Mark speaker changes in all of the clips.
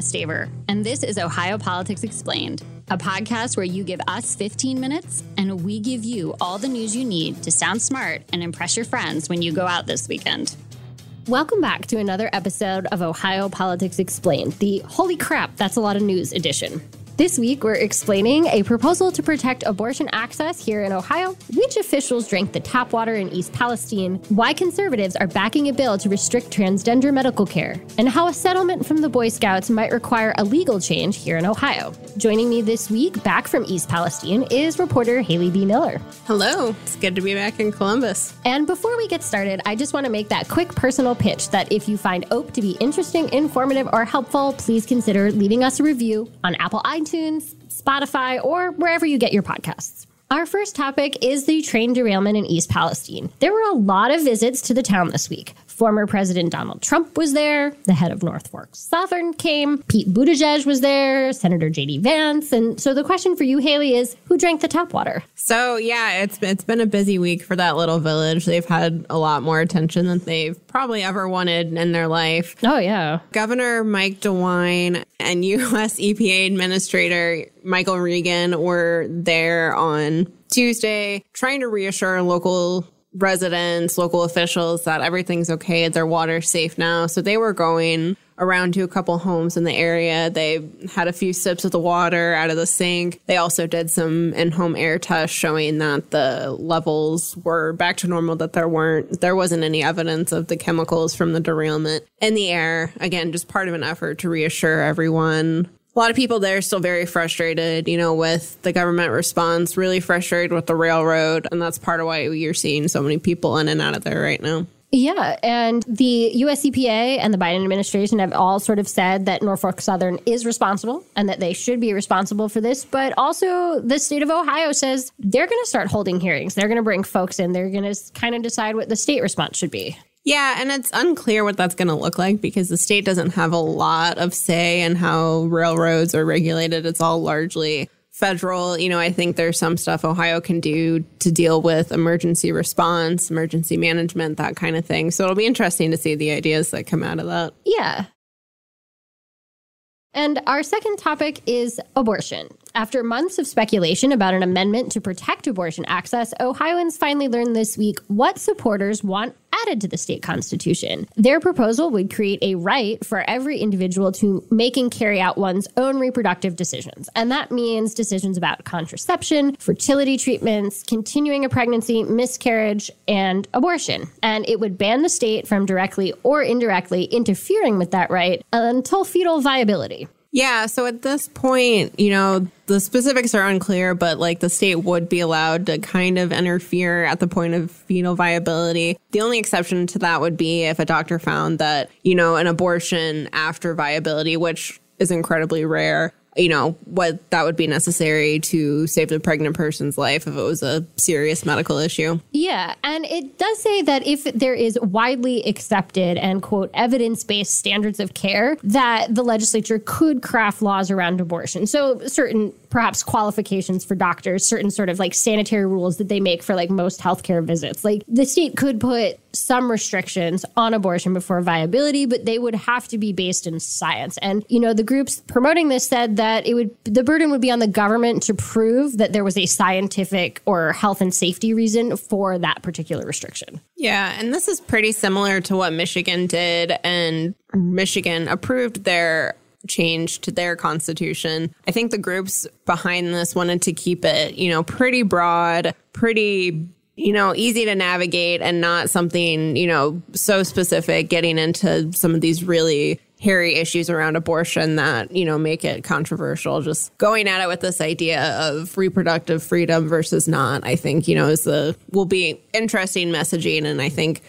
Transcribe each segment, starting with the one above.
Speaker 1: Staver, and this is Ohio Politics Explained, a podcast where you give us 15 minutes and we give you all the news you need to sound smart and impress your friends when you go out this weekend.
Speaker 2: Welcome back to another episode of Ohio Politics Explained, the holy crap, that's a lot of news edition. This week, we're explaining a proposal to protect abortion access here in Ohio, which officials drank the tap water in East Palestine, why conservatives are backing a bill to restrict transgender medical care, and how a settlement from the Boy Scouts might require a legal change here in Ohio. Joining me this week, back from East Palestine, is reporter Haley BeMiller.
Speaker 3: Hello, it's good to be back in Columbus.
Speaker 2: And before we get started, I just want to make that quick personal pitch that if you find OAP to be interesting, informative, or helpful, please consider leaving us a review on Apple iTunes iTunes, Spotify, or wherever you get your podcasts. Our first topic is the train derailment in East Palestine. There were a lot of visits to the town this week. Former President Donald Trump was there. The head of Norfolk Southern came. Pete Buttigieg was there. Senator J.D. Vance. And so the question for you, Haley, is who drank the tap water?
Speaker 3: So yeah, it's it's been a busy week for that little village. They've had a lot more attention than they've probably ever wanted in their life.
Speaker 2: Oh yeah.
Speaker 3: Governor Mike DeWine and U.S. EPA Administrator Michael Regan were there on Tuesday trying to reassure local residents, local officials that everything's okay. Their water's safe now. So they were going around to a couple homes in the area. They had a few sips of the water out of the sink. They also did some in-home air tests showing that the levels were back to normal, that there weren't, there wasn't any evidence of the chemicals from the derailment in the air. Again, just part of an effort to reassure everyone a lot of people there are still very frustrated, you know, with the government response, really frustrated with the railroad. And that's part of why you're seeing so many people in and out of there right now.
Speaker 2: Yeah, and the US EPA and the Biden administration have all sort of said that Norfolk Southern is responsible and that they should be responsible for this. But also, the state of Ohio says they're going to start holding hearings. They're going to bring folks in. They're going to kind of decide what the state response should be.
Speaker 3: Yeah, and it's unclear what that's going to look like because the state doesn't have a lot of say in how railroads are regulated. It's all largely federal. You know, I think there's some stuff Ohio can do to deal with emergency response, emergency management, that kind of thing. So it'll be interesting to see the ideas that come out of that.
Speaker 2: Yeah. And our second topic is abortion. After months of speculation about an amendment to protect abortion access, Ohioans finally learned this week what supporters want added to the state constitution. Their proposal would create a right for every individual to make and carry out one's own reproductive decisions. And that means decisions about contraception, fertility treatments, continuing a pregnancy, miscarriage, and abortion. And it would ban the state from directly or indirectly interfering with that right until fetal viability.
Speaker 3: Yeah. So at this point, you know, the specifics are unclear, but like the state would be allowed to kind of interfere at the point of fetal viability. The only exception to that would be if a doctor found that, you know, an abortion after viability, which is incredibly rare, you know, what that would be necessary to save the pregnant person's life if it was a serious medical issue.
Speaker 2: Yeah. And it does say that if there is widely accepted and, quote, evidence based standards of care, that the legislature could craft laws around abortion. So certain perhaps qualifications for doctors, certain sort of like sanitary rules that they make for like most healthcare visits. Like the state could put some restrictions on abortion before viability, but they would have to be based in science. And, you know, the groups promoting this said that it would, the burden would be on the government to prove that there was a scientific or health and safety reason for that particular restriction.
Speaker 3: Yeah. And this is pretty similar to what Michigan did. And Michigan approved their change to their constitution. I think the groups behind this wanted to keep it, you know, pretty broad, pretty you know, easy to navigate and not something, you know, so specific getting into some of these really hairy issues around abortion that, you know, make it controversial. Just going at it with this idea of reproductive freedom versus not, I think, you know, is the will be interesting messaging and I think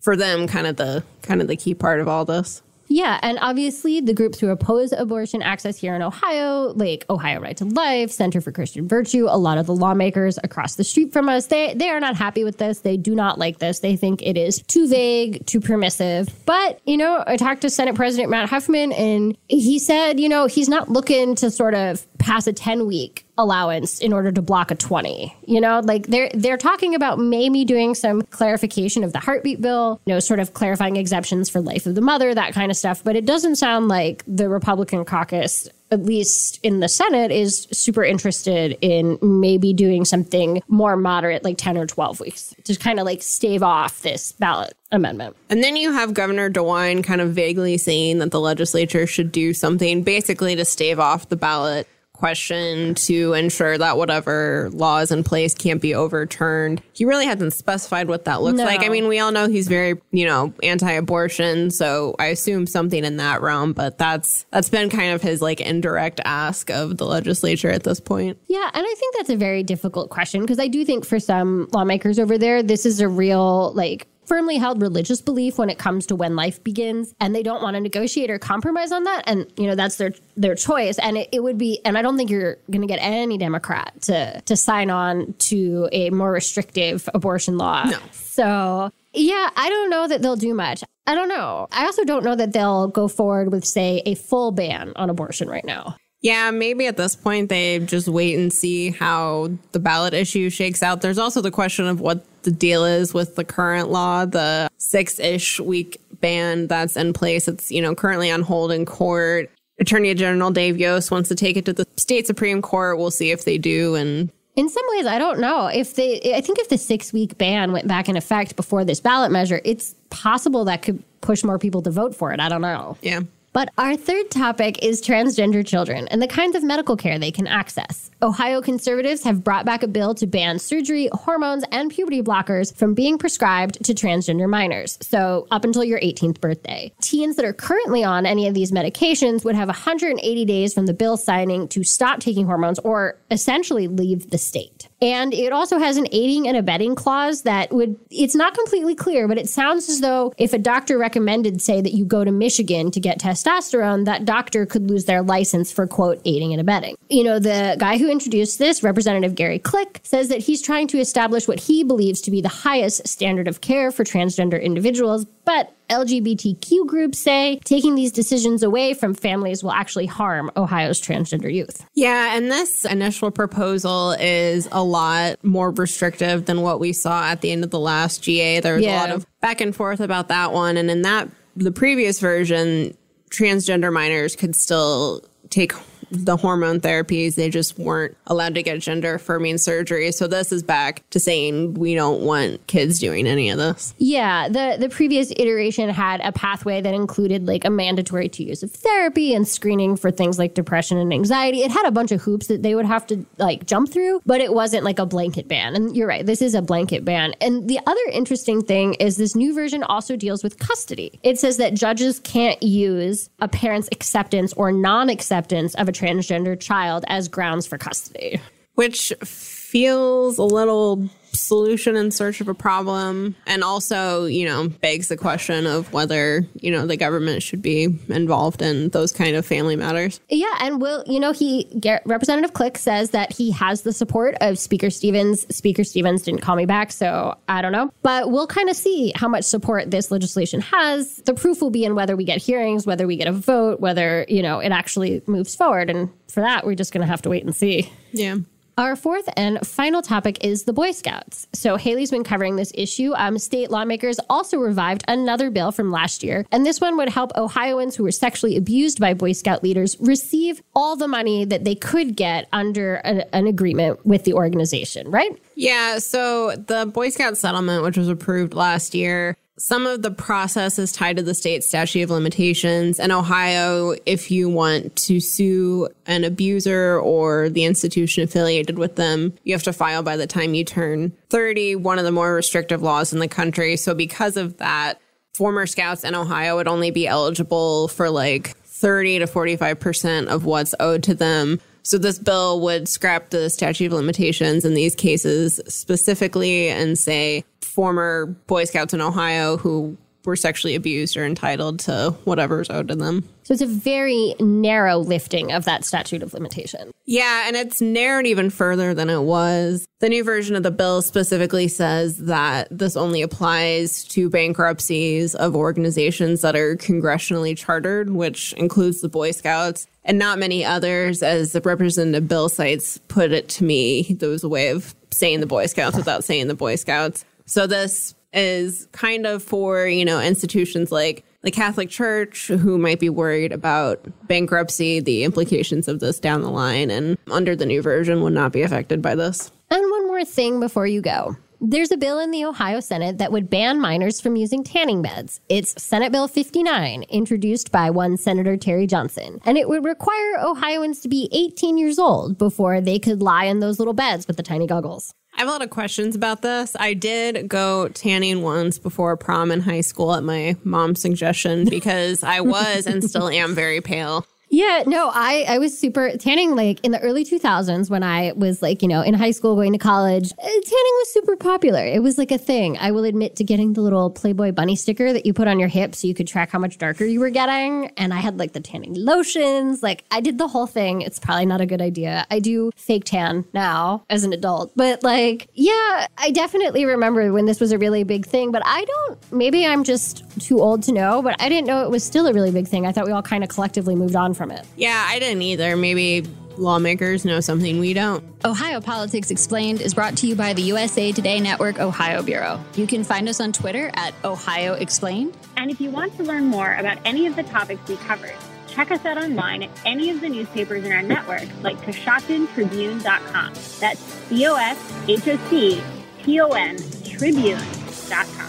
Speaker 3: for them kind of the kind of the key part of all this.
Speaker 2: Yeah, and obviously the groups who oppose abortion access here in Ohio, like Ohio Right to Life, Center for Christian Virtue, a lot of the lawmakers across the street from us, they they are not happy with this. They do not like this. They think it is too vague, too permissive. But, you know, I talked to Senate President Matt Huffman and he said, you know, he's not looking to sort of pass a 10 week allowance in order to block a 20 you know like they're they're talking about maybe doing some clarification of the heartbeat bill you know sort of clarifying exemptions for life of the mother that kind of stuff but it doesn't sound like the republican caucus at least in the Senate, is super interested in maybe doing something more moderate, like 10 or 12 weeks, to kind of like stave off this ballot amendment.
Speaker 3: And then you have Governor DeWine kind of vaguely saying that the legislature should do something basically to stave off the ballot question to ensure that whatever law is in place can't be overturned. He really hasn't specified what that looks
Speaker 2: No.
Speaker 3: like. I mean, we all know he's very, you know, anti-abortion, so I assume something in that realm, but that's that's been kind of his like indirect ask of the legislature at this point.
Speaker 2: Yeah, and I think that's a very difficult question because I do think for some lawmakers over there, this is a real, like, firmly held religious belief when it comes to when life begins and they don't want to negotiate or compromise on that and you know that's their their choice and it, it would be and i don't think you're going to get any democrat to to sign on to a more restrictive abortion law.
Speaker 3: No.
Speaker 2: so yeah i don't know that they'll do much. I don't know. I also don't know that they'll go forward with say a full ban on abortion right now
Speaker 3: Yeah, maybe at this point they just wait and see how the ballot issue shakes out. There's also the question of what the deal is with the current law, the six ish week ban that's in place. It's, you know, currently on hold in court. Attorney General Dave Yost wants to take it to the state Supreme Court. We'll see if they do. And
Speaker 2: In some ways, I don't know if they. I think if the six week ban went back in effect before this ballot measure, it's possible that could push more people to vote for it. I don't know.
Speaker 3: yeah.
Speaker 2: But our third topic is transgender children and the kinds of medical care they can access. Ohio conservatives have brought back a bill to ban surgery, hormones, and puberty blockers from being prescribed to transgender minors. So, up until your 18th birthday. Teens that are currently on any of these medications would have 180 days from the bill signing to stop taking hormones or essentially leave the state. And it also has an aiding and abetting clause that would, it's not completely clear, but it sounds as though if a doctor recommended, say, that you go to Michigan to get testosterone, that doctor could lose their license for, quote, aiding and abetting. You know, the guy who introduced this, Representative Gary Click, says that he's trying to establish what he believes to be the highest standard of care for transgender individuals, but LGBTQ groups say taking these decisions away from families will actually harm Ohio's transgender youth.
Speaker 3: Yeah, and this initial proposal is a lot more restrictive than what we saw at the end of the last GA. There was
Speaker 2: Yeah.
Speaker 3: a lot of back and forth about that one. And in that, the previous version, transgender minors could still take the hormone therapies. They just weren't allowed to get gender affirming surgery. So this is back to saying we don't want kids doing any of this.
Speaker 2: Yeah, the the previous iteration had a pathway that included like a mandatory two years of therapy and screening for things like depression and anxiety. It had a bunch of hoops that they would have to like jump through, but it wasn't like a blanket ban. And you're right, this is a blanket ban. And the other interesting thing is this new version also deals with custody. It says that judges can't use a parent's acceptance or non-acceptance of a transgender child as grounds for custody.
Speaker 3: which feels a little solution in search of a problem and also you know begs the question of whether you know the government should be involved in those kind of family matters
Speaker 2: Yeah, and will you know he Gar- Representative Click says that he has the support of Speaker Stephens. Speaker Stephens didn't call me back, so I don't know. But we'll kind of see how much support this legislation has. The proof will be in whether we get hearings, whether we get a vote, whether you know it actually moves forward. And for that, we're just going to have to wait and see.
Speaker 3: yeah
Speaker 2: Our fourth and final topic is the Boy Scouts. So Haley's been covering this issue. Um, state lawmakers also revived another bill from last year, and this one would help Ohioans who were sexually abused by Boy Scout leaders receive all the money that they could get under an, an agreement with the organization, right?
Speaker 3: Yeah, so the Boy Scout settlement, which was approved last year, some of the process is tied to the state statute of limitations. In Ohio, if you want to sue an abuser or the institution affiliated with them, you have to file by the time you turn 30, one of the more restrictive laws in the country. So, because of that, former scouts in Ohio would only be eligible for like 30 to 45% of what's owed to them. So this bill would scrap the statute of limitations in these cases specifically and say former Boy Scouts in Ohio who were sexually abused are entitled to whatever's owed to them.
Speaker 2: So it's a very narrow lifting of that statute of limitation.
Speaker 3: Yeah, and it's narrowed even further than it was. The new version of the bill specifically says that this only applies to bankruptcies of organizations that are congressionally chartered, which includes the Boy Scouts and not many others. As the Representative Bill Seitz put it to me, there was a way of saying the Boy Scouts without saying the Boy Scouts. So this is kind of for, you know, institutions like the Catholic Church who might be worried about bankruptcy, the implications of this down the line, and under the new version would not be affected by this.
Speaker 2: And one more thing before you go. There's a bill in the Ohio Senate that would ban minors from using tanning beds. It's Senate Bill 59, introduced by one Senator Terry Johnson. And it would require Ohioans to be 18 years old before they could lie in those little beds with the tiny goggles.
Speaker 3: I have a lot of questions about this. I did go tanning once before prom in high school at my mom's suggestion because I was and still am very pale.
Speaker 2: Yeah, no, I, I was super tanning like in the early 2000s when I was like, you know, in high school going to college. Uh, tanning was super popular. It was like a thing. I will admit to getting the little Playboy bunny sticker that you put on your hip so you could track how much darker you were getting. And I had like the tanning lotions. Like I did the whole thing. It's probably not a good idea. I do fake tan now as an adult. But like, yeah, I definitely remember when this was a really big thing. But I don't, maybe I'm just too old to know, but I didn't know it was still a really big thing. I thought we all kind of collectively moved on from it.
Speaker 3: Yeah, I didn't either. Maybe lawmakers know something we don't.
Speaker 1: Ohio Politics Explained is brought to you by the USA Today Network Ohio Bureau. You can find us on Twitter at Ohio Explained.
Speaker 4: And if you want to learn more about any of the topics we covered, check us out online at any of the newspapers in our network, like CoshoctonTribune.com. That's C O S H O C T O N Tribune.com.